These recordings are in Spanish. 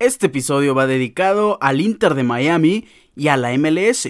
Este episodio va dedicado al Inter de Miami y a la MLS.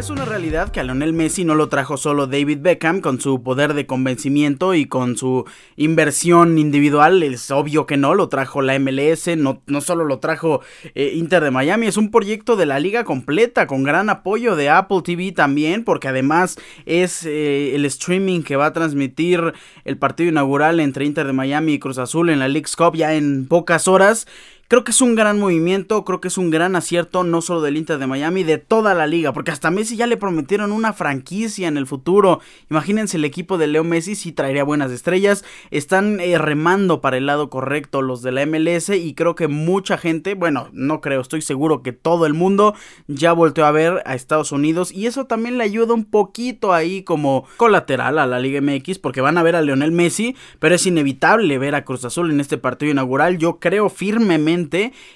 Es una realidad que a Lionel Messi no lo trajo solo David Beckham con su poder de convencimiento y con su inversión individual. Es obvio que no, lo trajo la MLS, no, no solo lo trajo eh, Inter de Miami, es un proyecto de la liga completa con gran apoyo de Apple TV también, porque además es eh, el streaming que va a transmitir el partido inaugural entre Inter de Miami y Cruz Azul en la League's Cup ya en pocas horas. Creo que es un gran movimiento, creo que es un gran acierto, no solo del Inter de Miami, de toda la liga, porque hasta Messi ya le prometieron una franquicia en el futuro. Imagínense el equipo de Leo Messi si traería buenas estrellas. Están eh, remando para el lado correcto los de la MLS y creo que mucha gente, bueno, no creo, estoy seguro que todo el mundo ya volteó a ver a Estados Unidos y eso también le ayuda un poquito ahí como colateral a la Liga MX porque van a ver a Lionel Messi, pero es inevitable ver a Cruz Azul en este partido inaugural. Yo creo firmemente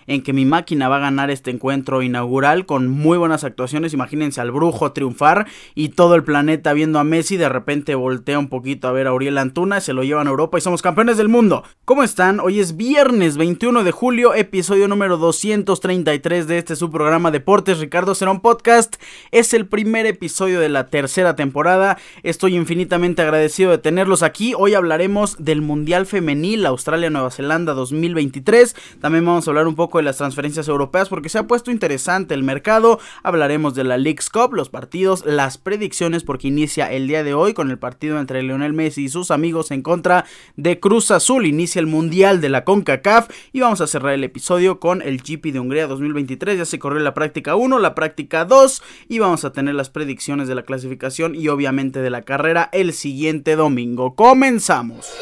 en que mi máquina va a ganar este encuentro inaugural con muy buenas actuaciones. Imagínense al brujo triunfar y todo el planeta viendo a Messi. De repente voltea un poquito a ver a Uriel Antuna, se lo llevan a Europa y somos campeones del mundo. ¿Cómo están? Hoy es viernes 21 de julio, episodio número 233 de este su programa Deportes Ricardo Cerón Podcast. Es el primer episodio de la tercera temporada. Estoy infinitamente agradecido de tenerlos aquí. Hoy hablaremos del Mundial Femenil Australia-Nueva Zelanda 2023. También vamos vamos a hablar un poco de las transferencias europeas porque se ha puesto interesante el mercado. Hablaremos de la League's Cup, los partidos, las predicciones porque inicia el día de hoy con el partido entre Lionel Messi y sus amigos en contra de Cruz Azul. Inicia el Mundial de la CONCACAF y vamos a cerrar el episodio con el GP de Hungría 2023. Ya se corrió la práctica 1, la práctica 2 y vamos a tener las predicciones de la clasificación y obviamente de la carrera el siguiente domingo. Comenzamos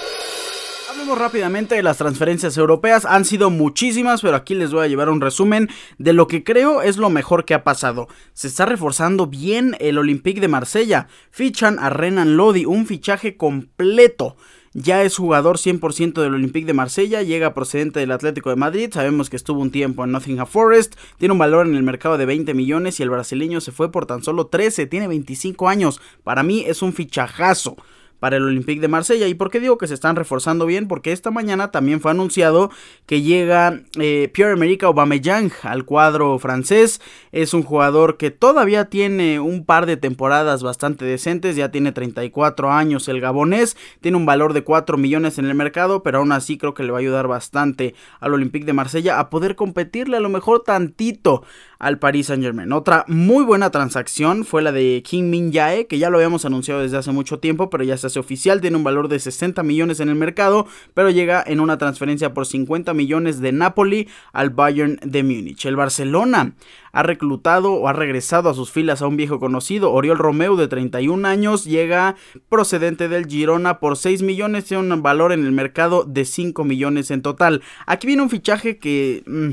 rápidamente de las transferencias europeas. Han sido muchísimas, pero aquí les voy a llevar un resumen de lo que creo es lo mejor que ha pasado. Se está reforzando bien el Olympique de Marsella. Fichan a Renan Lodi, un fichaje completo. Ya es jugador 100% del Olympique de Marsella, llega procedente del Atlético de Madrid, sabemos que estuvo un tiempo en Nottingham Forest, tiene un valor en el mercado de 20 millones y el brasileño se fue por tan solo 13, tiene 25 años. Para mí es un fichajazo para el Olympique de Marsella. ¿Y por qué digo que se están reforzando bien? Porque esta mañana también fue anunciado que llega eh, Pierre-Emerick Aubameyang al cuadro francés. Es un jugador que todavía tiene un par de temporadas bastante decentes, ya tiene 34 años el gabonés, tiene un valor de 4 millones en el mercado, pero aún así creo que le va a ayudar bastante al Olympique de Marsella a poder competirle a lo mejor tantito al Paris Saint Germain. Otra muy buena transacción fue la de Kim Min Jae, que ya lo habíamos anunciado desde hace mucho tiempo, pero ya se hace oficial, tiene un valor de 60 millones en el mercado, pero llega en una transferencia por 50 millones de Napoli al Bayern de Múnich. El Barcelona ha reclutado o ha regresado a sus filas a un viejo conocido, Oriol Romeu de 31 años, llega procedente del Girona por 6 millones, tiene un valor en el mercado de 5 millones en total. Aquí viene un fichaje que... Mm,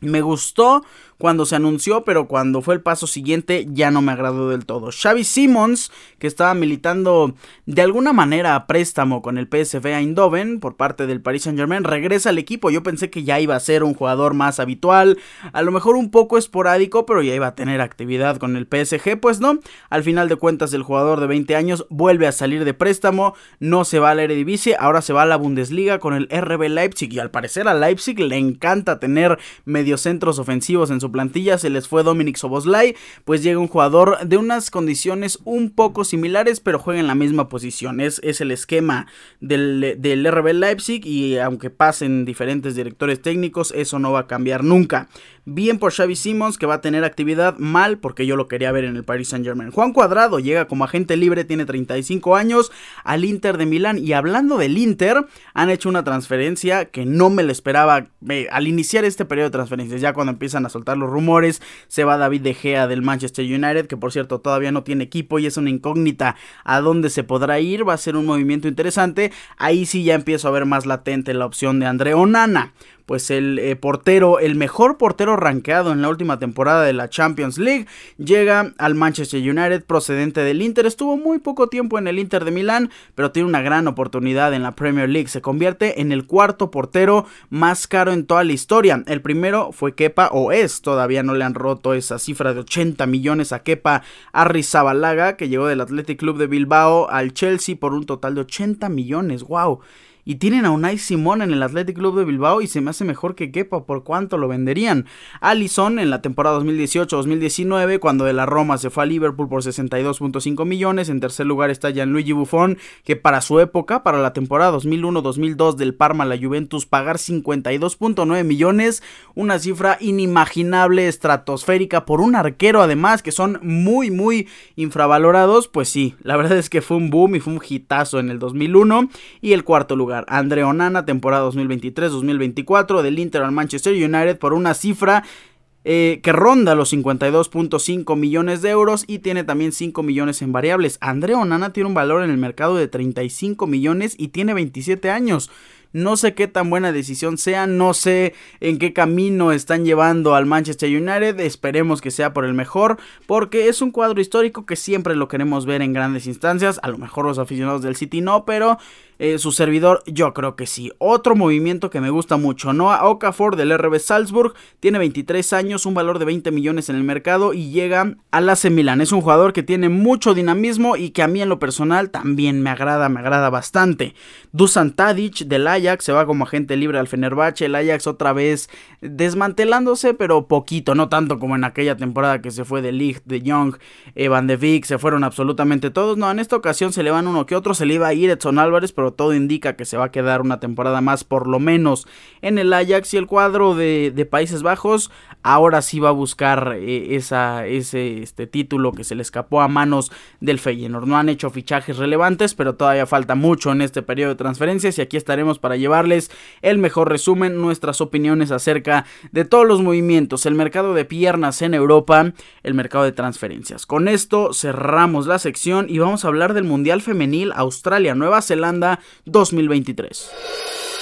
me gustó cuando se anunció, pero cuando fue el paso siguiente ya no me agradó del todo. Xavi Simmons, que estaba militando de alguna manera a préstamo con el PSV Eindhoven por parte del Paris Saint-Germain, regresa al equipo. Yo pensé que ya iba a ser un jugador más habitual, a lo mejor un poco esporádico, pero ya iba a tener actividad con el PSG, pues no. Al final de cuentas el jugador de 20 años vuelve a salir de préstamo, no se va a la Eredivisie, ahora se va a la Bundesliga con el RB Leipzig y al parecer a Leipzig le encanta tener mediocentros ofensivos en su plantilla se les fue Dominic Soboslai, pues llega un jugador de unas condiciones un poco similares, pero juega en la misma posición. Es, es el esquema del, del RB Leipzig y aunque pasen diferentes directores técnicos, eso no va a cambiar nunca. Bien por Xavi Simons que va a tener actividad mal porque yo lo quería ver en el Paris Saint Germain. Juan Cuadrado llega como agente libre, tiene 35 años al Inter de Milán y hablando del Inter han hecho una transferencia que no me lo esperaba al iniciar este periodo de transferencias. Ya cuando empiezan a soltar los rumores se va David De Gea del Manchester United que por cierto todavía no tiene equipo y es una incógnita a dónde se podrá ir. Va a ser un movimiento interesante. Ahí sí ya empiezo a ver más latente la opción de André Onana pues el eh, portero, el mejor portero rankeado en la última temporada de la Champions League, llega al Manchester United procedente del Inter. Estuvo muy poco tiempo en el Inter de Milán, pero tiene una gran oportunidad en la Premier League. Se convierte en el cuarto portero más caro en toda la historia. El primero fue Kepa, o es, todavía no le han roto esa cifra de 80 millones a Kepa Arrizabalaga, que llegó del Athletic Club de Bilbao al Chelsea por un total de 80 millones. ¡Wow! Y tienen a Unai Simón en el Athletic Club de Bilbao y se me hace mejor que Kepa. ¿Por cuánto lo venderían? Allison en la temporada 2018-2019, cuando de la Roma se fue a Liverpool por 62.5 millones. En tercer lugar está Gianluigi Buffon, que para su época, para la temporada 2001-2002 del Parma la Juventus, pagar 52.9 millones. Una cifra inimaginable, estratosférica, por un arquero además, que son muy, muy infravalorados. Pues sí, la verdad es que fue un boom y fue un hitazo en el 2001. Y el cuarto lugar Andre Onana, temporada 2023-2024 del Inter al Manchester United por una cifra eh, que ronda los 52.5 millones de euros y tiene también 5 millones en variables. Andre Onana tiene un valor en el mercado de 35 millones y tiene 27 años. No sé qué tan buena decisión sea, no sé en qué camino están llevando al Manchester United, esperemos que sea por el mejor, porque es un cuadro histórico que siempre lo queremos ver en grandes instancias, a lo mejor los aficionados del City no, pero eh, su servidor, yo creo que sí. Otro movimiento que me gusta mucho, Noah Okafor del RB Salzburg, tiene 23 años, un valor de 20 millones en el mercado y llega al AC Milan. Es un jugador que tiene mucho dinamismo y que a mí en lo personal también me agrada, me agrada bastante. Dusan Tadic del Ajax se va como agente libre al Fenerbahce, el Ajax otra vez desmantelándose, pero poquito, no tanto como en aquella temporada que se fue de Ligt, de Young, Van de Vick, se fueron absolutamente todos. No, en esta ocasión se le van uno que otro, se le iba a ir Edson Álvarez, pero todo indica que se va a quedar una temporada más por lo menos en el Ajax y el cuadro de, Países Bajos ahora sí va a buscar eh, ese este, título que se le escapó a manos del Feyenoord. No han hecho fichajes relevantes, pero todavía falta mucho en este periodo de transferencias y aquí estaremos para llevarles el mejor resumen, nuestras opiniones acerca de todos los movimientos, el mercado de piernas en Europa, el mercado de transferencias. Con esto cerramos la sección y vamos a hablar del Mundial Femenil Australia, Nueva Zelanda 2023.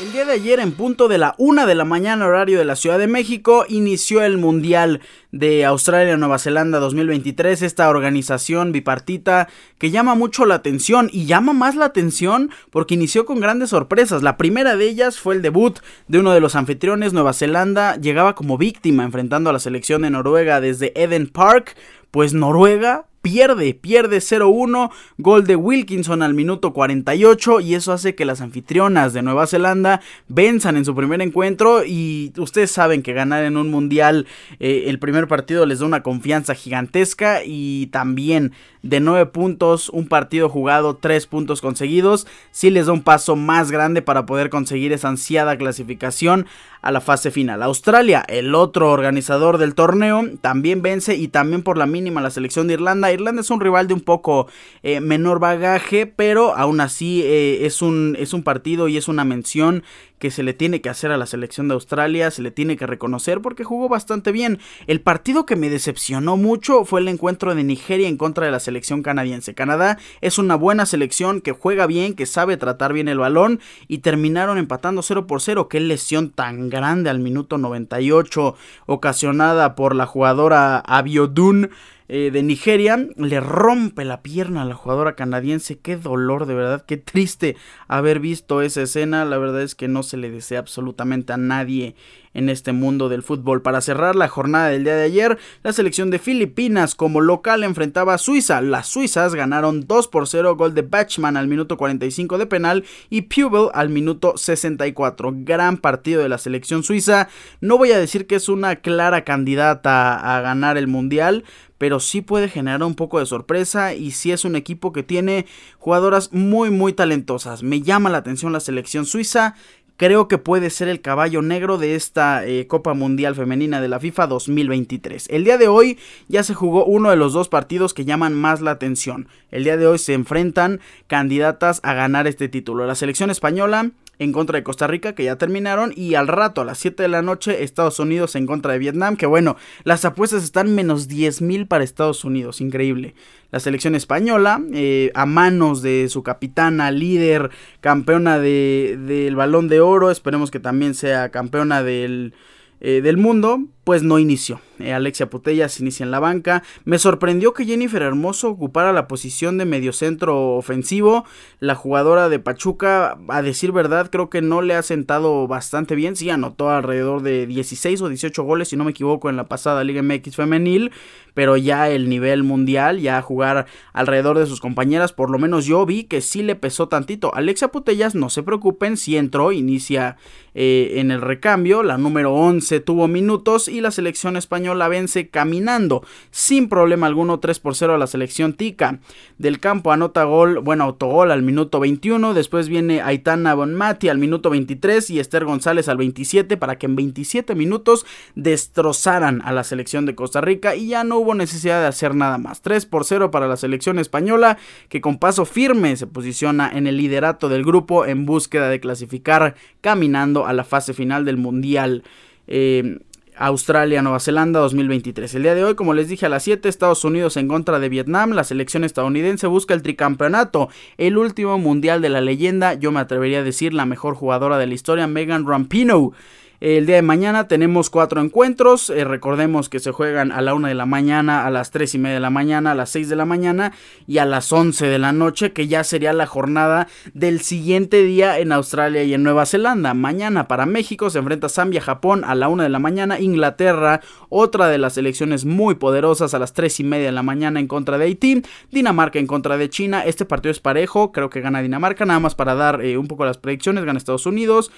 El día de ayer, en punto de la una de la mañana, horario de la Ciudad de México, inició el Mundial de Australia-Nueva Zelanda 2023, esta organización bipartita que llama mucho la atención y llama más la atención porque inició con grandes sorpresas. La primera de ellas fue el debut de uno de los anfitriones, Nueva Zelanda, llegaba como víctima enfrentando a la selección de Noruega desde Eden Park, pues Noruega pierde, pierde 0-1, gol de Wilkinson al minuto 48 y eso hace que las anfitrionas de Nueva Zelanda venzan en su primer encuentro y ustedes saben que ganar en un mundial eh, el primer partido les da una confianza gigantesca y también de 9 puntos, un partido jugado, 3 puntos conseguidos, sí les da un paso más grande para poder conseguir esa ansiada clasificación a la fase final. Australia, el otro organizador del torneo, también vence y también por la mínima la selección de Irlanda. Irlanda es un rival de un poco eh, menor bagaje, pero aún así eh, es, un, es un partido y es una mención que se le tiene que hacer a la selección de Australia, se le tiene que reconocer porque jugó bastante bien. El partido que me decepcionó mucho fue el encuentro de Nigeria en contra de la selección canadiense. Canadá es una buena selección que juega bien, que sabe tratar bien el balón y terminaron empatando 0 por 0. Qué lesión tan grande al minuto 98 ocasionada por la jugadora Abiodun eh, de Nigeria. Le rompe la pierna a la jugadora canadiense. Qué dolor, de verdad. Qué triste haber visto esa escena. La verdad es que no se le desea absolutamente a nadie en este mundo del fútbol. Para cerrar la jornada del día de ayer, la selección de Filipinas como local enfrentaba a Suiza. Las suizas ganaron 2 por 0, gol de Batchman al minuto 45 de penal y Pubel al minuto 64. Gran partido de la selección suiza. No voy a decir que es una clara candidata a ganar el mundial, pero sí puede generar un poco de sorpresa y sí es un equipo que tiene jugadoras muy muy talentosas. Me llama la atención la selección suiza. Creo que puede ser el caballo negro de esta eh, Copa Mundial Femenina de la FIFA 2023. El día de hoy ya se jugó uno de los dos partidos que llaman más la atención. El día de hoy se enfrentan candidatas a ganar este título. La selección española en contra de Costa Rica, que ya terminaron, y al rato, a las 7 de la noche, Estados Unidos en contra de Vietnam, que bueno, las apuestas están menos 10 mil para Estados Unidos, increíble. La selección española, eh, a manos de su capitana, líder, campeona del balón de oro, esperemos que también sea campeona del, eh, del mundo, pues no inició. Eh, Alexia Putellas inicia en la banca. Me sorprendió que Jennifer Hermoso ocupara la posición de mediocentro ofensivo. La jugadora de Pachuca, a decir verdad, creo que no le ha sentado bastante bien. Sí, anotó alrededor de 16 o 18 goles, si no me equivoco, en la pasada Liga MX femenil. Pero ya el nivel mundial, ya jugar alrededor de sus compañeras, por lo menos yo vi que sí le pesó tantito. Alexia Putellas, no se preocupen, si entró, inicia eh, en el recambio. La número 11 tuvo minutos y la selección española vence caminando sin problema alguno 3 por 0 a la selección tica. Del campo anota gol, bueno, autogol al minuto 21, después viene Aitana Bonmati al minuto 23 y Esther González al 27 para que en 27 minutos destrozaran a la selección de Costa Rica y ya no hubo necesidad de hacer nada más. 3 por 0 para la selección española que con paso firme se posiciona en el liderato del grupo en búsqueda de clasificar caminando a la fase final del Mundial. Eh, Australia, Nueva Zelanda 2023. El día de hoy, como les dije a las 7, Estados Unidos en contra de Vietnam. La selección estadounidense busca el tricampeonato, el último mundial de la leyenda. Yo me atrevería a decir la mejor jugadora de la historia, Megan Rampino. El día de mañana tenemos cuatro encuentros. Eh, recordemos que se juegan a la una de la mañana, a las tres y media de la mañana, a las 6 de la mañana y a las 11 de la noche, que ya sería la jornada del siguiente día en Australia y en Nueva Zelanda. Mañana para México se enfrenta Zambia, Japón a la una de la mañana, Inglaterra, otra de las selecciones muy poderosas a las tres y media de la mañana en contra de Haití, Dinamarca en contra de China. Este partido es parejo, creo que gana Dinamarca, nada más para dar eh, un poco las predicciones, gana Estados Unidos.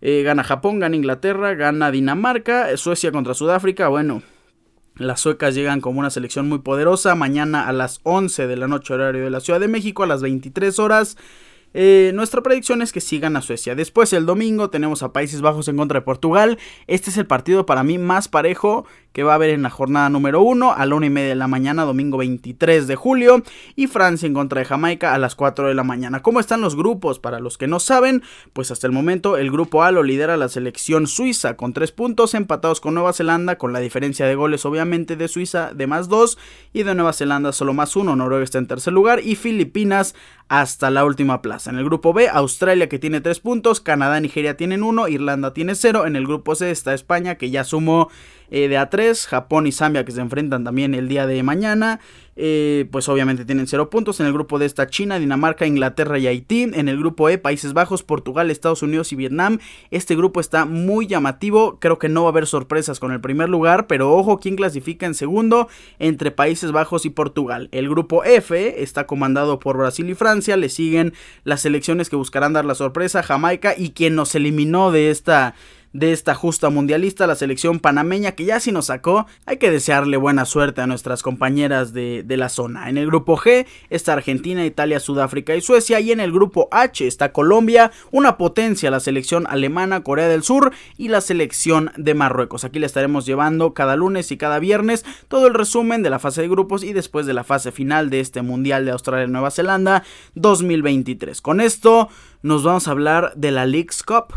Eh, gana Japón, gana Inglaterra, gana Dinamarca, Suecia contra Sudáfrica. Bueno, las suecas llegan como una selección muy poderosa. Mañana a las 11 de la noche horario de la Ciudad de México, a las 23 horas. Eh, nuestra predicción es que sigan a Suecia. Después el domingo tenemos a Países Bajos en contra de Portugal. Este es el partido para mí más parejo que va a haber en la jornada número 1 a la 1 y media de la mañana, domingo 23 de julio. Y Francia en contra de Jamaica a las 4 de la mañana. ¿Cómo están los grupos? Para los que no saben, pues hasta el momento el grupo A lo lidera la selección suiza con 3 puntos, empatados con Nueva Zelanda, con la diferencia de goles obviamente de Suiza de más 2 y de Nueva Zelanda solo más 1. Noruega está en tercer lugar y Filipinas hasta la última plaza. En el grupo B, Australia que tiene 3 puntos, Canadá Nigeria tienen 1, Irlanda tiene 0. En el grupo C está España que ya sumó eh, de A3, Japón y Zambia que se enfrentan también el día de mañana. Eh, pues obviamente tienen 0 puntos. En el grupo D está China, Dinamarca, Inglaterra y Haití. En el grupo E, Países Bajos, Portugal, Estados Unidos y Vietnam. Este grupo está muy llamativo. Creo que no va a haber sorpresas con el primer lugar, pero ojo, ¿quién clasifica en segundo? Entre Países Bajos y Portugal. El grupo F está comandado por Brasil y Francia. Le siguen las selecciones que buscarán dar la sorpresa, Jamaica y quien nos eliminó de esta de esta justa mundialista, la selección panameña que ya si nos sacó, hay que desearle buena suerte a nuestras compañeras de, de, la zona. En el grupo G está Argentina, Italia, Sudáfrica y Suecia y en el grupo H está Colombia, una potencia, la selección alemana, Corea del Sur y la selección de Marruecos. Aquí le estaremos llevando cada lunes y cada viernes todo el resumen de la fase de grupos y después de la fase final de este Mundial de Australia y Nueva Zelanda 2023. Con esto nos vamos a hablar de la League's Cup.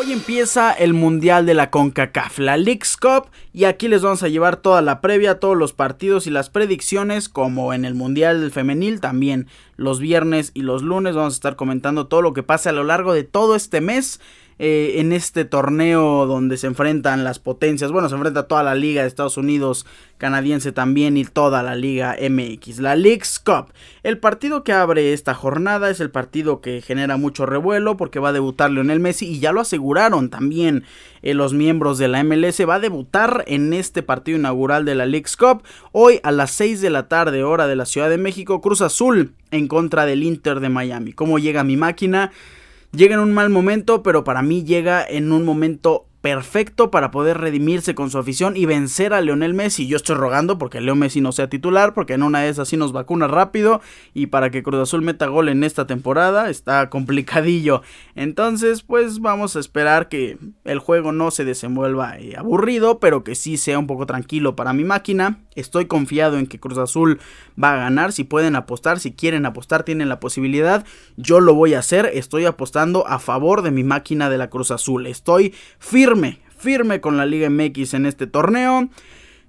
Hoy empieza el Mundial de la CONCACAF, la League's Cup, y aquí les vamos a llevar toda la previa, todos los partidos y las predicciones, como en el Mundial Femenil, también los viernes y los lunes vamos a estar comentando todo lo que pasa a lo largo de todo este mes. Eh, en este torneo donde se enfrentan las potencias. Bueno, se enfrenta toda la liga de Estados Unidos, canadiense también y toda la liga MX. La League's Cup. El partido que abre esta jornada es el partido que genera mucho revuelo porque va a debutar Lionel Messi y ya lo aseguraron también eh, los miembros de la MLS. Va a debutar en este partido inaugural de la League's Cup. Hoy a las 6 de la tarde hora de la Ciudad de México, Cruz Azul en contra del Inter de Miami. ¿Cómo llega mi máquina? Llega en un mal momento, pero para mí llega en un momento perfecto para poder redimirse con su afición y vencer a Leonel Messi. Yo estoy rogando porque Leo Messi no sea titular, porque en una de esas nos vacuna rápido y para que Cruz Azul meta gol en esta temporada está complicadillo. Entonces, pues vamos a esperar que el juego no se desenvuelva eh, aburrido, pero que sí sea un poco tranquilo para mi máquina. Estoy confiado en que Cruz Azul va a ganar. Si pueden apostar, si quieren apostar, tienen la posibilidad. Yo lo voy a hacer. Estoy apostando a favor de mi máquina de la Cruz Azul. Estoy firme, firme con la Liga MX en este torneo.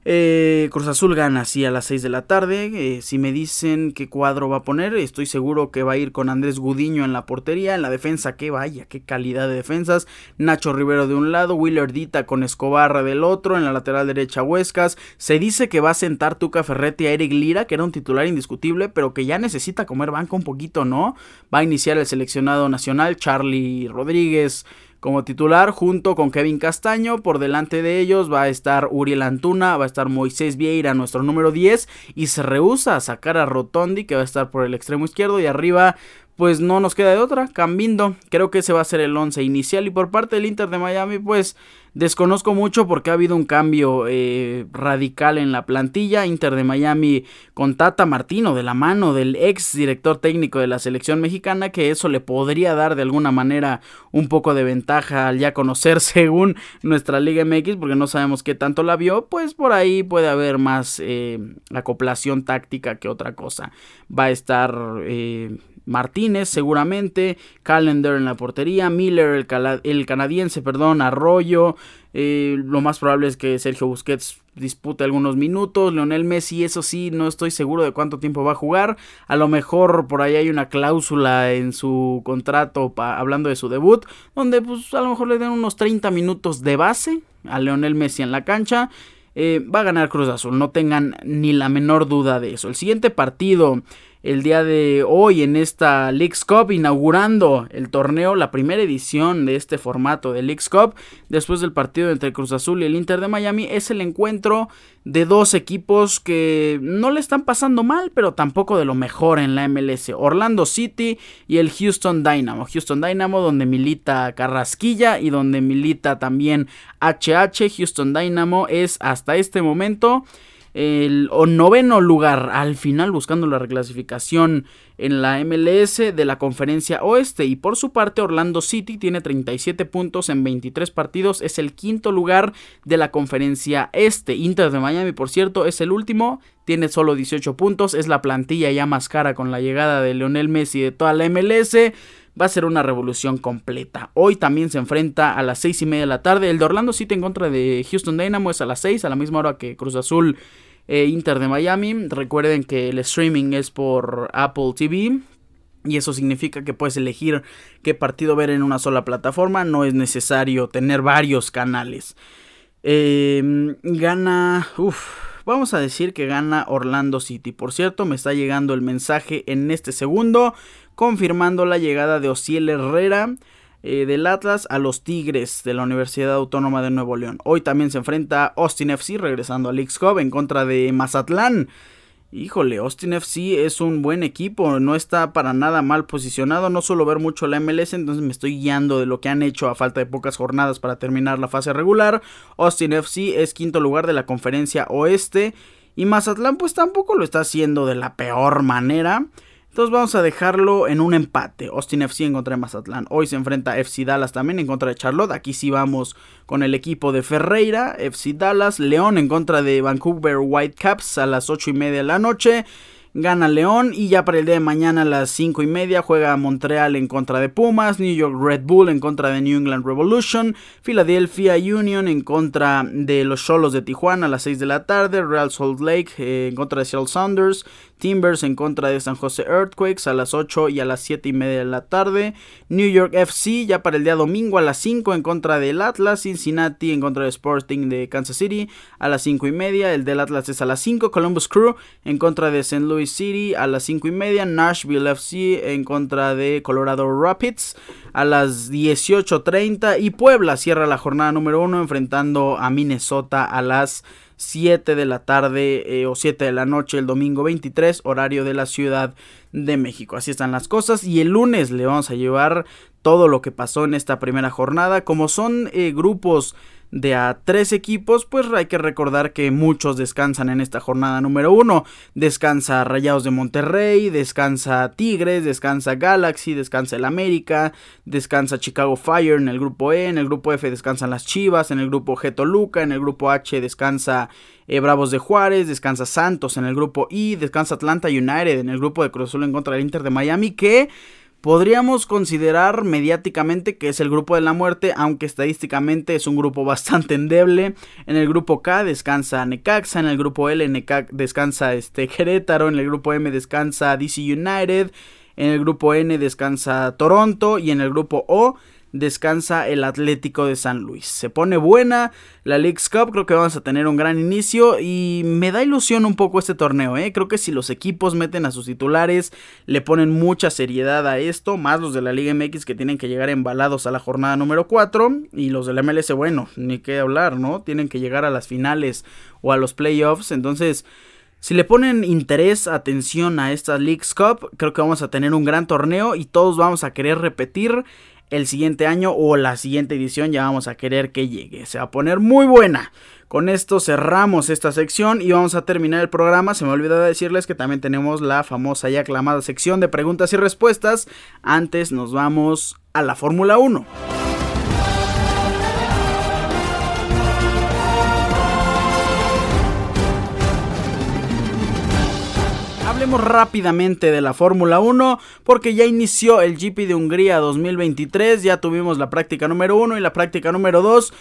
Eh, Cruz Azul gana así a las 6 de la tarde. Eh, si me dicen qué cuadro va a poner, estoy seguro que va a ir con Andrés Gudiño en la portería. En la defensa, que vaya, qué calidad de defensas. Nacho Rivero de un lado, Willer Dita con Escobarra del otro. En la lateral derecha, Huescas. Se dice que va a sentar Tuca Ferretti a Eric Lira, que era un titular indiscutible, pero que ya necesita comer banco un poquito, ¿no? Va a iniciar el seleccionado nacional, Charlie Rodríguez como titular junto con Kevin Castaño. Por delante de ellos va a estar Uriel Antuna, va a estar Moisés Vieira, nuestro número 10, y se rehúsa a sacar a Rotondi, que va a estar por el extremo izquierdo, y arriba pues no nos queda de otra, Cambindo, creo que ese va a ser el 11 inicial. Y por parte del Inter de Miami pues desconozco mucho porque ha habido un cambio eh, radical en la plantilla, Inter de Miami con Tata Martino de la mano del ex director técnico de la selección mexicana que eso le podría dar de alguna manera un poco de ventaja al ya conocer según nuestra Liga MX porque no sabemos qué tanto la vio, pues por ahí puede haber más eh, acoplación táctica que otra cosa. Va a estar... Eh, Martínez seguramente, Calendar en la portería, Miller, el, canadiense, perdón, Arroyo, eh, lo más probable es que Sergio Busquets dispute algunos minutos, Leonel Messi, eso sí, no estoy seguro de cuánto tiempo va a jugar, a lo mejor por ahí hay una cláusula en su contrato hablando de su debut, donde pues a lo mejor le den unos 30 minutos de base a Leonel Messi en la cancha. Eh, va a ganar Cruz Azul, no tengan ni la menor duda de eso. El siguiente partido el día de hoy en esta Leagues Cup, inaugurando el torneo, la primera edición de este formato de Leagues Cup, después del partido entre Cruz Azul y el Inter de Miami, es el encuentro de dos equipos que no le están pasando mal, pero tampoco de lo mejor en la MLS. Orlando City y el Houston Dynamo. Houston Dynamo donde milita Carrasquilla y donde milita también HH. Houston Dynamo es hasta este momento el noveno lugar al final buscando la reclasificación en la MLS de la conferencia oeste. Y por su parte Orlando City tiene 37 puntos en 23 partidos es el quinto lugar de la conferencia este. Inter de Miami por cierto es el último tiene solo 18 puntos es la plantilla ya más cara con la llegada de Lionel Messi de toda la MLS va a ser una revolución completa. Hoy también se enfrenta a las 6 y media de la tarde. El de Orlando City en contra de Houston Dynamo es a las 6, a la misma hora que Cruz Azul e Inter de Miami. Recuerden que el streaming es por Apple TV. Y eso significa que puedes elegir qué partido ver en una sola plataforma. No es necesario tener varios canales. Em, gana... Uf, vamos a decir que gana Orlando City. Por cierto, me está llegando el mensaje en este segundo confirmando la llegada de Osiel Herrera eh, del Atlas a los Tigres de la Universidad Autónoma de Nuevo León. Hoy también se enfrenta Austin FC regresando al X-Cup en contra de Mazatlán. Híjole, Austin FC es un buen equipo, no está para nada mal posicionado, no suelo ver mucho la MLS, entonces me estoy guiando de lo que han hecho a falta de pocas jornadas para terminar la fase regular. Austin FC es quinto lugar de la conferencia oeste y Mazatlán pues tampoco lo está haciendo de la peor manera. Entonces vamos a dejarlo en un empate. Austin FC en contra de Mazatlán. Hoy se enfrenta FC Dallas también en contra de Charlotte. Aquí sí vamos con el equipo de Ferreira. FC Dallas. León en contra de Vancouver Whitecaps a las 8 y media de la noche gana León y ya para el día de mañana a las 5 y media juega Montreal en contra de Pumas, New York Red Bull en contra de New England Revolution, Philadelphia Union en contra de los Cholos de Tijuana a las 6 de la tarde, Real Salt Lake eh, en contra de Seattle Saunders, Timbers en contra de San Jose Earthquakes a las 8 y a las 7 y media de la tarde. New York FC ya para el día domingo a las 5 en contra del Atlas. Cincinnati en contra de Sporting de Kansas City a las 5 y media. El del Atlas es a las 5. Columbus Crew en contra de St. Louis City a las 5 y media. Nashville FC en contra de Colorado Rapids a las 18.30. Y Puebla cierra la jornada número 1 enfrentando a Minnesota a las 7 de la tarde eh, o 7 de la noche el domingo 23, horario de la Ciudad de México. Así están las cosas. Y el lunes le vamos a llevar todo lo que pasó en esta primera jornada. Como son eh, grupos de a tres equipos, pues hay que recordar que muchos descansan en esta jornada número uno. Descansa Rayados de Monterrey, descansa Tigres, descansa Galaxy, descansa el América, descansa Chicago Fire en el grupo E, en el grupo F descansan las Chivas, en el grupo G Toluca, en el grupo H descansa eh, Bravos de Juárez, descansa Santos en el grupo I, descansa Atlanta United en el grupo de Cruz Azul en contra del Inter de Miami, que podríamos considerar mediáticamente que es el grupo de la muerte, aunque estadísticamente es un grupo bastante endeble. En el grupo K descansa Necaxa, en el grupo L descansa este Querétaro, en el grupo M descansa DC United, en el grupo N descansa Toronto y en el grupo O descansa el Atlético de San Luis. Se pone buena la League's Cup, creo que vamos a tener un gran inicio y me da ilusión un poco este torneo, ¿eh? creo que si los equipos meten a sus titulares, le ponen mucha seriedad a esto, más los de la Liga MX que tienen que llegar embalados a la jornada número 4 y los del MLS, bueno, ni qué hablar, ¿no? Tienen que llegar a las finales o a los playoffs, entonces... Si le ponen interés, atención a esta League's Cup, creo que vamos a tener un gran torneo y todos vamos a querer repetir el siguiente año o la siguiente edición ya vamos a querer que llegue. Se va a poner muy buena. Con esto cerramos esta sección y vamos a terminar el programa. Se me olvidó decirles que también tenemos la famosa y aclamada sección de preguntas y respuestas. Antes nos vamos a la Fórmula 1. Hablemos rápidamente de la Fórmula 1 porque ya inició el GP de Hungría 2023, ya tuvimos la práctica número 1 y la práctica número 2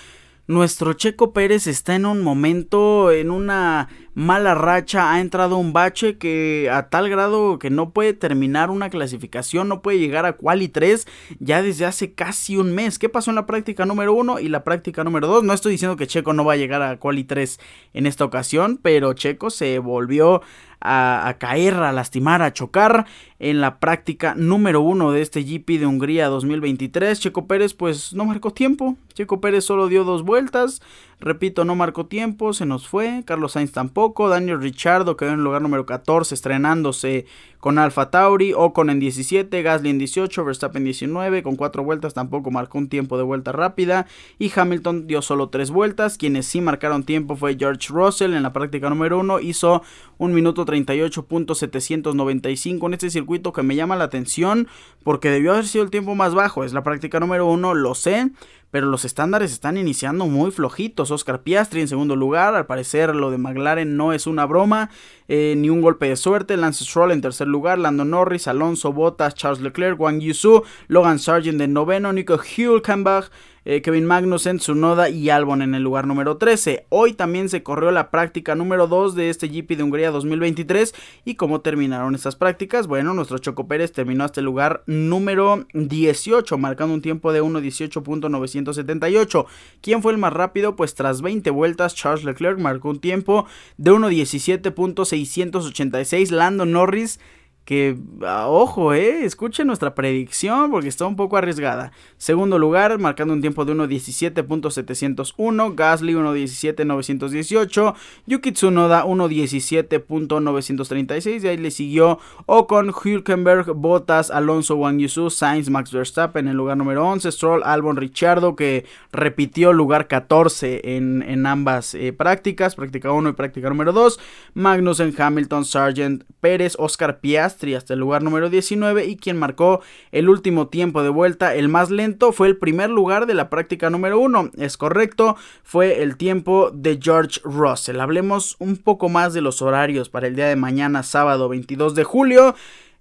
nuestro Checo Pérez está en un momento, en una mala racha, ha entrado un bache que a tal grado que no puede terminar una clasificación, no puede llegar a quali 3 ya desde hace casi un mes. ¿Qué pasó en la práctica número 1 y la práctica número 2? No estoy diciendo que Checo no va a llegar a quali 3 en esta ocasión, pero Checo se volvió a, caer, a lastimar, a chocar en la práctica número uno de este GP de Hungría 2023. Checo Pérez pues no marcó tiempo. Checo Pérez solo dio dos vueltas. Repito, no marcó tiempo, se nos fue. Carlos Sainz tampoco. Daniel Richardo quedó en el lugar número 14 estrenándose con Alfa Tauri, Ocon en 17, Gasly en 18, Verstappen en 19, con 4 vueltas tampoco marcó un tiempo de vuelta rápida. Y Hamilton dio solo 3 vueltas, quienes sí marcaron tiempo fue George Russell en la práctica número 1, hizo 1 minuto 38.795 en este circuito que me llama la atención porque debió haber sido el tiempo más bajo, es la práctica número 1, lo sé, pero los estándares están iniciando muy flojitos. Oscar Piastri en segundo lugar, al parecer lo de McLaren no es una broma, eh, ni un golpe de suerte. Lance Stroll en tercer lugar, Lando Norris, Alonso Bottas, Charles Leclerc, Wang Yusu, Logan Sargent en noveno, Nico Hülkenberg eh, Kevin Magnussen, Tsunoda y Albon en el lugar número 13. Hoy también se corrió la práctica número 2 de este GP de Hungría 2023. ¿Y cómo terminaron estas prácticas? Bueno, nuestro Choco Pérez terminó hasta el lugar número 18, marcando un tiempo de 1.18.978. ¿Quién fue el más rápido? Pues tras 20 vueltas, Charles Leclerc marcó un tiempo de 1.17.686. Lando Norris que, ah, ojo, eh, escuchen nuestra predicción porque está un poco arriesgada. Segundo lugar, marcando un tiempo de 1.17.701, Gasly 1.17.918, Yuki Tsunoda 1.17.936, de ahí le siguió Ocon, Hülkenberg, Bottas, Alonso, Wang Yusu, Sainz, Max Verstappen en el lugar número 11, Stroll, Albon, Richardo que repitió lugar 14 en, ambas eh, prácticas, práctica 1 y práctica número 2, Magnussen, Hamilton, Sargent, Pérez, Oscar Piastri, hasta el lugar número 19 y quien marcó el último tiempo de vuelta, el más lento, fue el primer lugar de la práctica número 1. Es correcto, fue el tiempo de George Russell. Hablemos un poco más de los horarios para el día de mañana, sábado 22 de julio.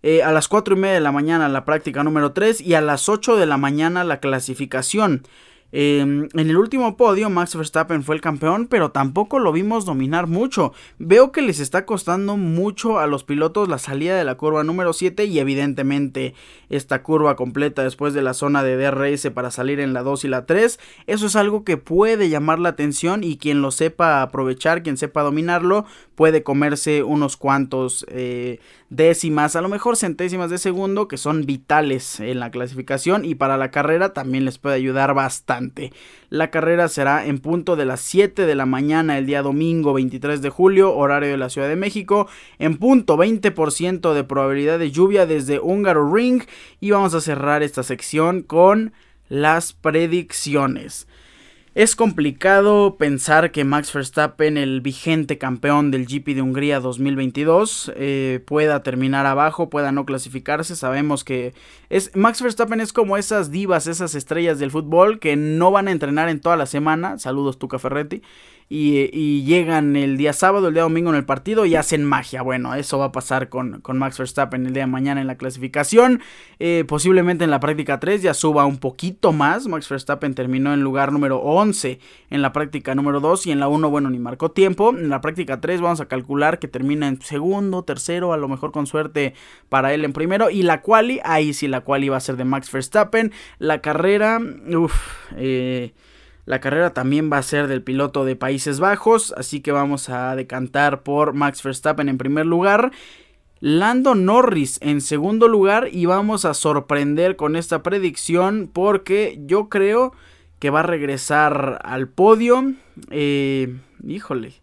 Eh, a las 4 y media de la mañana la práctica número 3 y a las 8 de la mañana la clasificación. Em, en el último podio, Max Verstappen fue el campeón, pero tampoco lo vimos dominar mucho. Veo que les está costando mucho a los pilotos la salida de la curva número 7 y evidentemente esta curva completa después de la zona de DRS para salir en la 2 y la 3. Eso es algo que puede llamar la atención y quien lo sepa aprovechar, quien sepa dominarlo, puede comerse unos cuantos eh, décimas, a lo mejor centésimas de segundo, que son vitales en la clasificación y para la carrera también les puede ayudar bastante. La carrera será en punto de las 7 de la mañana el día domingo 23 de julio, horario de la Ciudad de México. En punto 20% de probabilidad de lluvia desde Húngaro Ring. Y vamos a cerrar esta sección con las predicciones. Es complicado pensar que Max Verstappen, el vigente campeón del GP de Hungría 2022, eh, pueda terminar abajo, pueda no clasificarse. Sabemos que es Max Verstappen es como esas divas, esas estrellas del fútbol que no van a entrenar en toda la semana. Saludos Tuca Ferretti y, llegan el día sábado, el día domingo en el partido y hacen magia. Bueno, eso va a pasar con, con Max Verstappen el día de mañana en la clasificación. Eh, posiblemente en la práctica 3 ya suba un poquito más. Max Verstappen terminó en lugar número 11 en la práctica número 2 y en la 1, bueno, ni marcó tiempo. En la práctica 3 vamos a calcular que termina en segundo, tercero, a lo mejor con suerte para él en primero. Y la quali, ahí sí la quali va a ser de Max Verstappen. La carrera, uff, eh la carrera también va a ser del piloto de Países Bajos, así que vamos a decantar por Max Verstappen en primer lugar. Lando Norris en segundo lugar y vamos a sorprender con esta predicción porque yo creo que va a regresar al podio. Eh, híjole,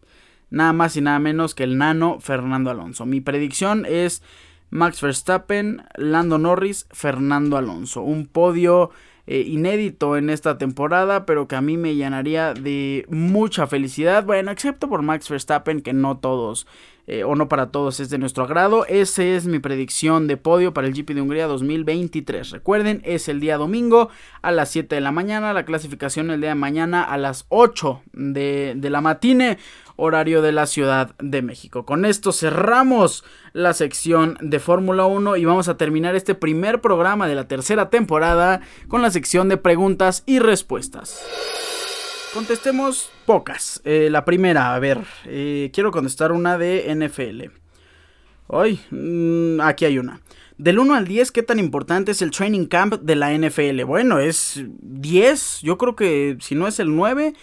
nada más y nada menos que el nano Fernando Alonso. Mi predicción es Max Verstappen, Lando Norris, Fernando Alonso. Un podio eh, inédito en esta temporada, pero que a mí me llenaría de mucha felicidad. Bueno, excepto por Max Verstappen, que no todos eh, o no para todos es de nuestro agrado. Esa es mi predicción de podio para el GP de Hungría 2023. Recuerden, es el día domingo a las 7 de la mañana. La clasificación el día de mañana a las 8 de, de la matine horario de la Ciudad de México. Con esto cerramos la sección de Fórmula 1 y vamos a terminar este primer programa de la tercera temporada con la sección de preguntas y respuestas. Contestemos pocas. Eh, la primera, a ver, eh, quiero contestar una de NFL. Hoy, mm, aquí hay una. Del 1 al 10, ¿qué tan importante es el training camp de la NFL? Bueno, es 10. Yo creo que si no es el 9,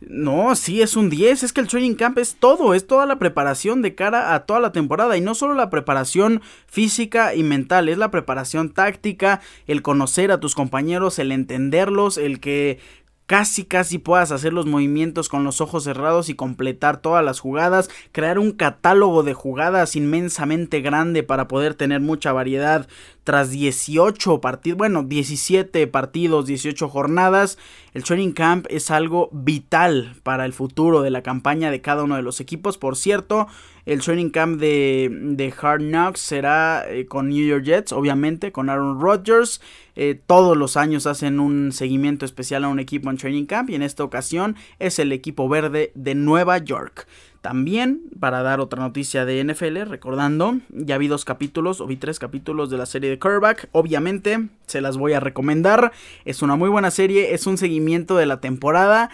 no, sí, es un 10. Es que el training camp es todo, es toda la preparación de cara a toda la temporada. Y no solo la preparación física y mental, es la preparación táctica, el conocer a tus compañeros, el entenderlos, el que casi casi puedas hacer los movimientos con los ojos cerrados y completar todas las jugadas, crear un catálogo de jugadas inmensamente grande para poder tener mucha variedad tras 18 partidos, bueno, 17 partidos, 18 jornadas, el training camp es algo vital para el futuro de la campaña de cada uno de los equipos. Por cierto, el training camp de, de Hard Knocks será eh, con New York Jets, obviamente, con Aaron Rodgers. Eh, todos los años hacen un seguimiento especial a un equipo en training camp y en esta ocasión es el equipo verde de Nueva York. También, para dar otra noticia de NFL, recordando, ya vi dos capítulos, o vi tres capítulos de la serie de Curvac. Obviamente, se las voy a recomendar. Es una muy buena serie, es un seguimiento de la temporada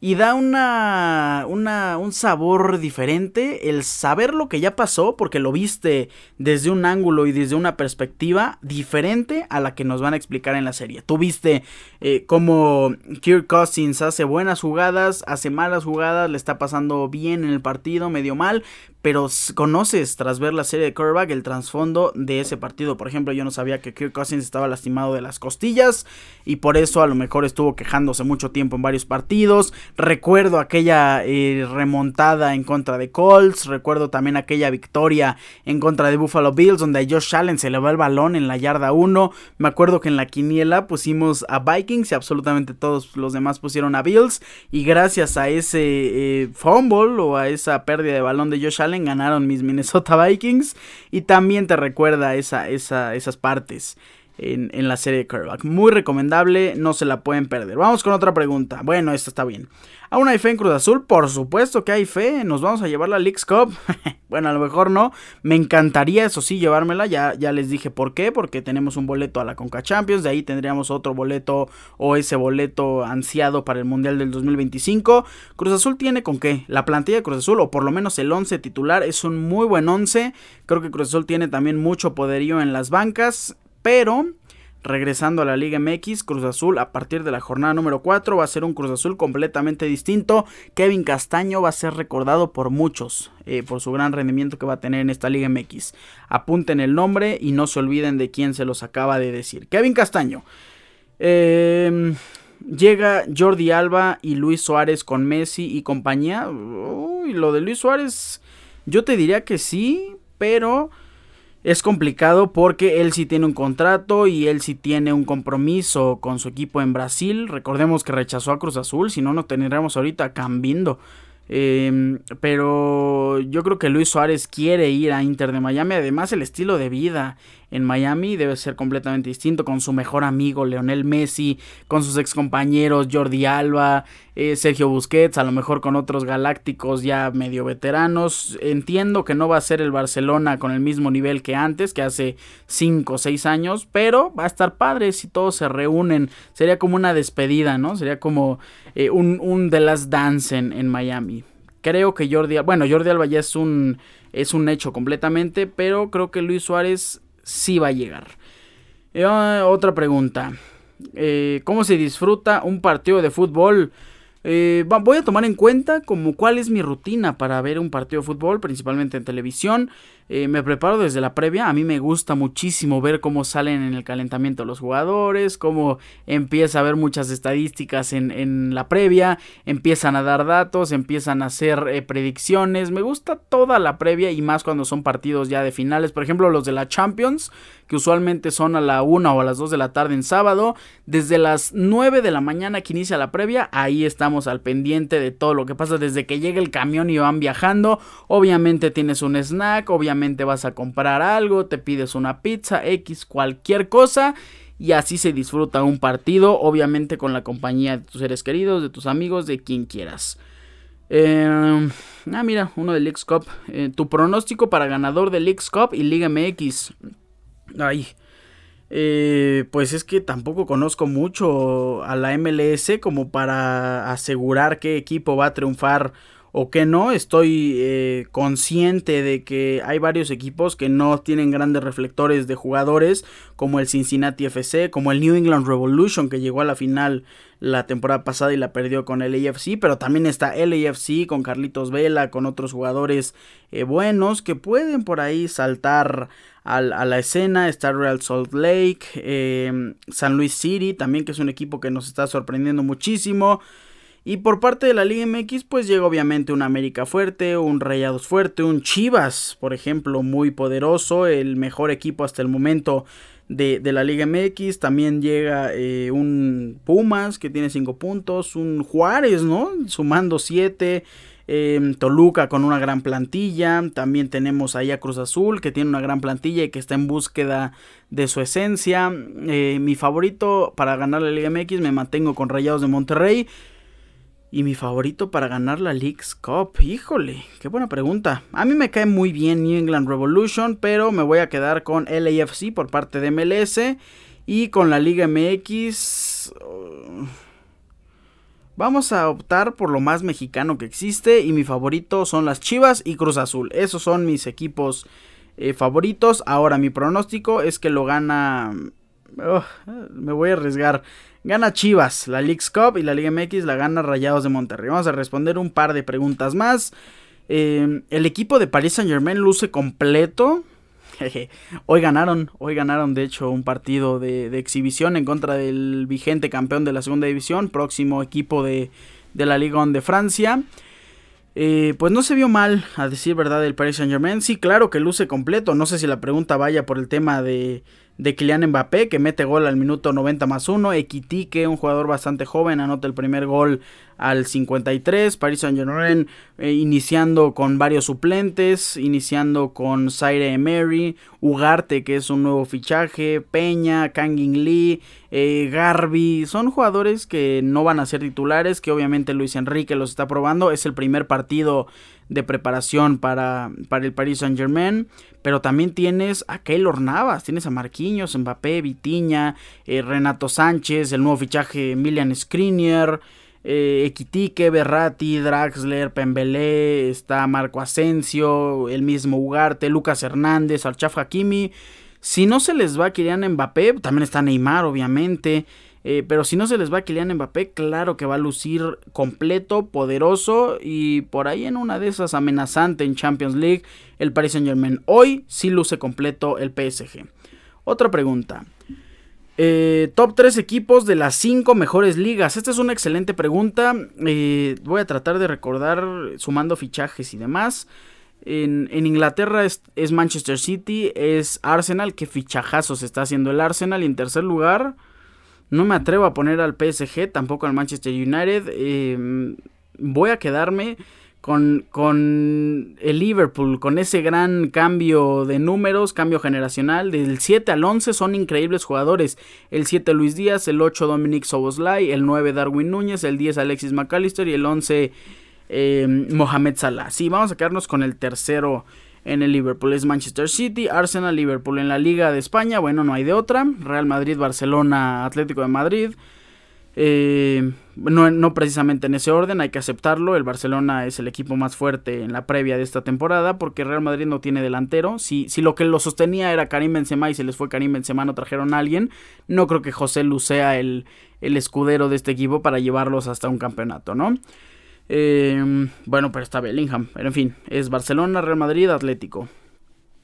y da una, una, un sabor diferente el saber lo que ya pasó porque lo viste desde un ángulo y desde una perspectiva diferente a la que nos van a explicar en la serie. Tú viste eh, cómo Kirk Cousins hace buenas jugadas, hace malas jugadas, le está pasando bien en el partido, medio mal, pero conoces tras ver la serie de Quarterback el trasfondo de ese partido. Por ejemplo, yo no sabía que Kirk Cousins estaba lastimado de las costillas y por eso a lo mejor estuvo quejándose mucho tiempo en varios partidos. Recuerdo aquella eh, remontada en contra de Colts, recuerdo también aquella victoria en contra de Buffalo Bills donde a Josh Allen se le va el balón en la yarda 1. Me acuerdo que en la quiniela pusimos a Vikings y absolutamente todos los demás pusieron a Bills y gracias a ese eh, fumble o a esa pérdida de balón de Josh Allen ganaron mis Minnesota Vikings y también te recuerda esa, esas partes en, en la serie de Curvac. Muy recomendable, no se la pueden perder. Vamos con otra pregunta. Bueno, esta está bien. ¿Aún hay fe en Cruz Azul? Por supuesto que hay fe. Nos vamos a llevar la Leagues Cup. bueno, a lo mejor no. Me encantaría, eso sí, llevármela. Ya, ya les dije por qué. Porque tenemos un boleto a la Conca Champions. De ahí tendríamos otro boleto o ese boleto ansiado para el Mundial del 2025. Cruz Azul tiene con qué. La plantilla de Cruz Azul, o por lo menos el 11 titular, es un muy buen 11. Creo que Cruz Azul tiene también mucho poderío en las bancas. Pero regresando a la Liga MX, Cruz Azul a partir de la jornada número 4 va a ser un Cruz Azul completamente distinto. Kevin Castaño va a ser recordado por muchos eh, por su gran rendimiento que va a tener en esta Liga MX. Apunten el nombre y no se olviden de quién se los acaba de decir. Kevin Castaño. Eh, Llega Jordi Alba y Luis Suárez con Messi y compañía. Uy, lo de Luis Suárez, yo te diría que sí, pero es complicado porque él sí tiene un contrato y él sí tiene un compromiso con su equipo en Brasil. Recordemos que rechazó a Cruz Azul, si no, no tendríamos ahorita cambiando. Em, pero yo creo que Luis Suárez quiere ir a Inter de Miami. Además, el estilo de vida en Miami debe ser completamente distinto con su mejor amigo Leonel Messi, con sus excompañeros Jordi Alba, eh, Sergio Busquets, a lo mejor con otros galácticos ya medio veteranos. Entiendo que no va a ser el Barcelona con el mismo nivel que antes, que hace 5 o 6 años, pero va a estar padre si todos se reúnen. Sería como una despedida, ¿no? Sería como eh, un, un The Last Dance en, en Miami. Creo que Jordi bueno, Jordi Alba ya es un, es un hecho completamente, pero creo que Luis Suárez sí va a llegar. Eh, otra pregunta. Eh, ¿Cómo se disfruta un partido de fútbol? Eh, voy a tomar en cuenta cuál es mi rutina para ver un partido de fútbol, principalmente en televisión. Eh, me preparo desde la previa. A mí me gusta muchísimo ver cómo salen en el calentamiento los jugadores, cómo empieza a haber muchas estadísticas en, la previa, empiezan a dar datos, empiezan a hacer eh, predicciones. Me gusta toda la previa y más cuando son partidos ya de finales. Por ejemplo, los de la Champions, que usualmente son a la 1 o a las 2 de la tarde en sábado. Desde las 9 de la mañana que inicia la previa, ahí estamos al pendiente de todo lo que pasa desde que llega el camión y van viajando. Obviamente tienes un snack, obviamente vas a comprar algo, te pides una pizza, X, cualquier cosa. Y así se disfruta un partido, obviamente con la compañía de tus seres queridos, de tus amigos, de quien quieras. Em, ah, mira, uno del Leagues Cup. Eh, tu pronóstico para ganador del Leagues Cup y Liga MX. Ay, eh, pues es que tampoco conozco mucho a la MLS como para asegurar qué equipo va a triunfar o que no. Estoy eh, consciente de que hay varios equipos que no tienen grandes reflectores de jugadores, como el Cincinnati FC, como el New England Revolution, que llegó a la final la temporada pasada y la perdió con el AFC, pero también está el AFC con Carlitos Vela, con otros jugadores eh, buenos que pueden por ahí saltar a la escena. Está Real Salt Lake, eh, San Luis City, también que es un equipo que nos está sorprendiendo muchísimo. Y por parte de la Liga MX, pues llega obviamente un América fuerte, un Rayados fuerte, un Chivas, por ejemplo, muy poderoso, el mejor equipo hasta el momento de, la Liga MX. También llega eh, un Pumas que tiene 5 puntos, un Juárez, ¿no? Sumando 7. Em, Toluca con una gran plantilla. También tenemos ahí a Cruz Azul que tiene una gran plantilla y que está en búsqueda de su esencia. Eh, mi favorito para ganar la Liga MX me mantengo con Rayados de Monterrey. Y mi favorito para ganar la League's Cup, híjole, qué buena pregunta. A mí me cae muy bien New England Revolution, pero me voy a quedar con LAFC por parte de MLS y con la Liga MX. Uh, vamos a optar por lo más mexicano que existe y mi favorito son las Chivas y Cruz Azul. Esos son mis equipos eh, favoritos. Ahora mi pronóstico es que lo gana... Uh, me voy a arriesgar. Gana Chivas, la League's Cup y la Liga MX la gana Rayados de Monterrey. Vamos a responder un par de preguntas más. Eh, el equipo de Paris Saint Germain luce completo. hoy ganaron, hoy ganaron de hecho un partido de, exhibición en contra del vigente campeón de la segunda división, próximo equipo de, la Liga 1 de Francia. Eh, pues no se vio mal, a decir verdad, el Paris Saint Germain. Sí, claro que luce completo. No sé si la pregunta vaya por el tema de, de Kylian Mbappé, que mete gol al minuto 90 más 1. Equitique, un jugador bastante joven, anota el primer gol al 53. Paris Saint-Germain eh, iniciando con varios suplentes, iniciando con Zaire Emery, Ugarte, que es un nuevo fichaje, Peña, Kangin Lee, eh, Garby. Son jugadores que no van a ser titulares, que obviamente Luis Enrique los está probando. Es el primer partido de preparación para, para el Paris Saint Germain. Pero también tienes a Keylor Navas, tienes a Marquinhos, Mbappé, Vitiña, eh, Renato Sánchez, el nuevo fichaje Emilian Skriniar. Eh, Equitique, Berratti, Draxler, Pembelé, está Marco Asensio, el mismo Ugarte, Lucas Hernández, Alchaf Hakimi. Si no se les va Kylian Mbappé, también está Neymar, obviamente. Eh, pero si no se les va a Kylian Mbappé, claro que va a lucir completo, poderoso y por ahí en una de esas amenazante en Champions League el Paris Saint Germain. Hoy sí luce completo el PSG. Otra pregunta. Eh, top 3 equipos de las 5 mejores ligas. Esta es una excelente pregunta. Eh, voy a tratar de recordar sumando fichajes y demás. En, Inglaterra es, Manchester City, es Arsenal. Qué fichajazos está haciendo el Arsenal. Y en tercer lugar, no me atrevo a poner al PSG, tampoco al Manchester United. Em, voy a quedarme con, con, el Liverpool, con ese gran cambio de números, cambio generacional. Del 7 al 11 son increíbles jugadores. El 7 Luis Díaz, el 8 Dominic Soboslai, el 9 Darwin Núñez, el 10 Alexis McAllister y el 11 eh, Mohamed Salah. Sí, vamos a quedarnos con el tercero en el Liverpool. Es Manchester City, Arsenal, Liverpool. En la Liga de España, bueno, no hay de otra. Real Madrid, Barcelona, Atlético de Madrid. Eh, no, precisamente en ese orden, hay que aceptarlo. El Barcelona es el equipo más fuerte en la previa de esta temporada porque Real Madrid no tiene delantero. Si, si lo que lo sostenía era Karim Benzema y se les fue Karim Benzema, no trajeron a alguien, no creo que José Lu sea el, el escudero de este equipo para llevarlos hasta un campeonato, ¿no? Eh, bueno, pero está Bellingham. Pero en fin, es Barcelona, Real Madrid, Atlético.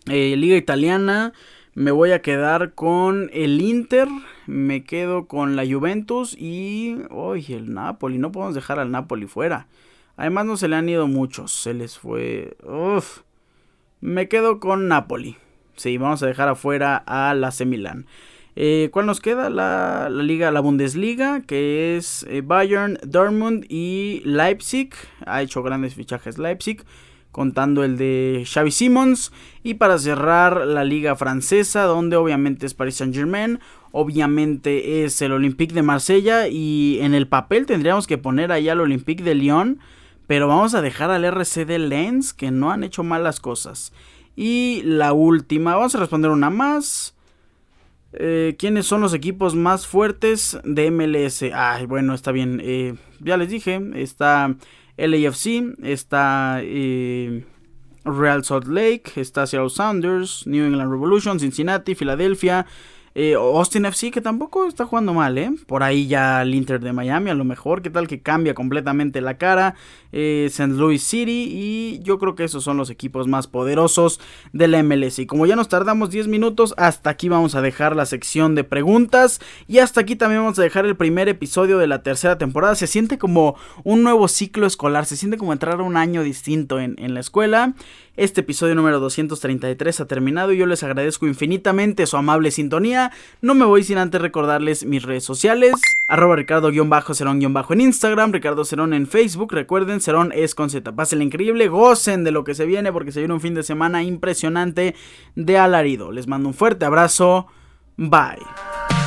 Eh, Liga Italiana. Me voy a quedar con el Inter, me quedo con la Juventus y... ¡Uy! el Napoli! No podemos dejar al Napoli fuera. Además no se le han ido muchos, se les fue... Uf. Me quedo con Napoli. Sí, vamos a dejar afuera a la Milan. Eh, ¿Cuál nos queda? La, liga, la Bundesliga, que es eh, Bayern, Dortmund y Leipzig. Ha hecho grandes fichajes Leipzig contando el de Xavi Simons. Y para cerrar la liga francesa, donde obviamente es Paris Saint Germain, obviamente es el Olympique de Marsella y en el papel tendríamos que poner allá al Olympique de Lyon, pero vamos a dejar al RC de Lens, que no han hecho malas cosas. Y la última, vamos a responder una más. Eh, ¿Quiénes son los equipos más fuertes de MLS? Ay, bueno, está bien. Eh, ya les dije, está LAFC, está eh, Real Salt Lake, está Seattle Sounders, New England Revolution, Cincinnati, Filadelfia, eh, Austin FC, que tampoco está jugando mal, ¿eh? Por ahí ya el Inter de Miami, a lo mejor. ¿Qué tal que cambia completamente la cara? Eh, St. Louis City. Y yo creo que esos son los equipos más poderosos de la MLS. Y como ya nos tardamos 10 minutos, hasta aquí vamos a dejar la sección de preguntas. Y hasta aquí también vamos a dejar el primer episodio de la tercera temporada. Se siente como un nuevo ciclo escolar. Se siente como entrar a un año distinto en, en la escuela. Este episodio número 233 ha terminado y yo les agradezco infinitamente su amable sintonía. No me voy sin antes recordarles mis redes sociales. Arroba Ricardo-Cerón- en Instagram, Ricardo Cerón en Facebook. Recuerden, Cerón es con Z. Pásenla increíble, gocen de lo que se viene porque se viene un fin de semana impresionante de alarido. Les mando un fuerte abrazo. Bye.